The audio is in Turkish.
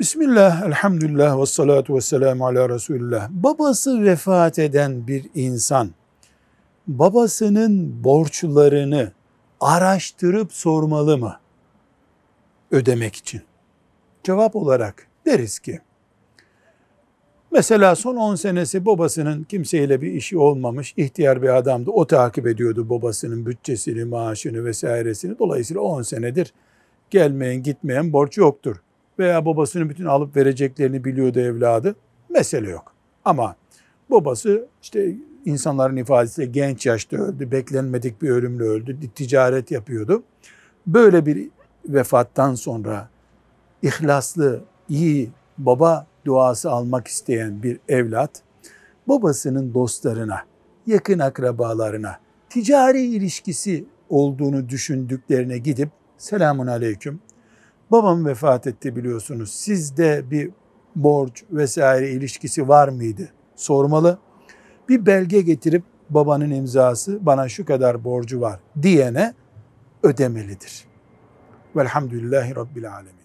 Bismillah, elhamdülillah ve salatu ve selamu ala Resulullah. Babası vefat eden bir insan, babasının borçlarını araştırıp sormalı mı? Ödemek için. Cevap olarak deriz ki, mesela son 10 senesi babasının kimseyle bir işi olmamış, ihtiyar bir adamdı. O takip ediyordu babasının bütçesini, maaşını vesairesini. Dolayısıyla 10 senedir gelmeyen gitmeyen borç yoktur veya babasının bütün alıp vereceklerini biliyordu evladı. Mesele yok. Ama babası işte insanların ifadesiyle genç yaşta öldü, beklenmedik bir ölümle öldü, ticaret yapıyordu. Böyle bir vefattan sonra ihlaslı, iyi baba duası almak isteyen bir evlat, babasının dostlarına, yakın akrabalarına, ticari ilişkisi olduğunu düşündüklerine gidip selamun aleyküm, babam vefat etti biliyorsunuz, sizde bir borç vesaire ilişkisi var mıydı sormalı. Bir belge getirip babanın imzası bana şu kadar borcu var diyene ödemelidir. Velhamdülillahi Rabbil Alemin.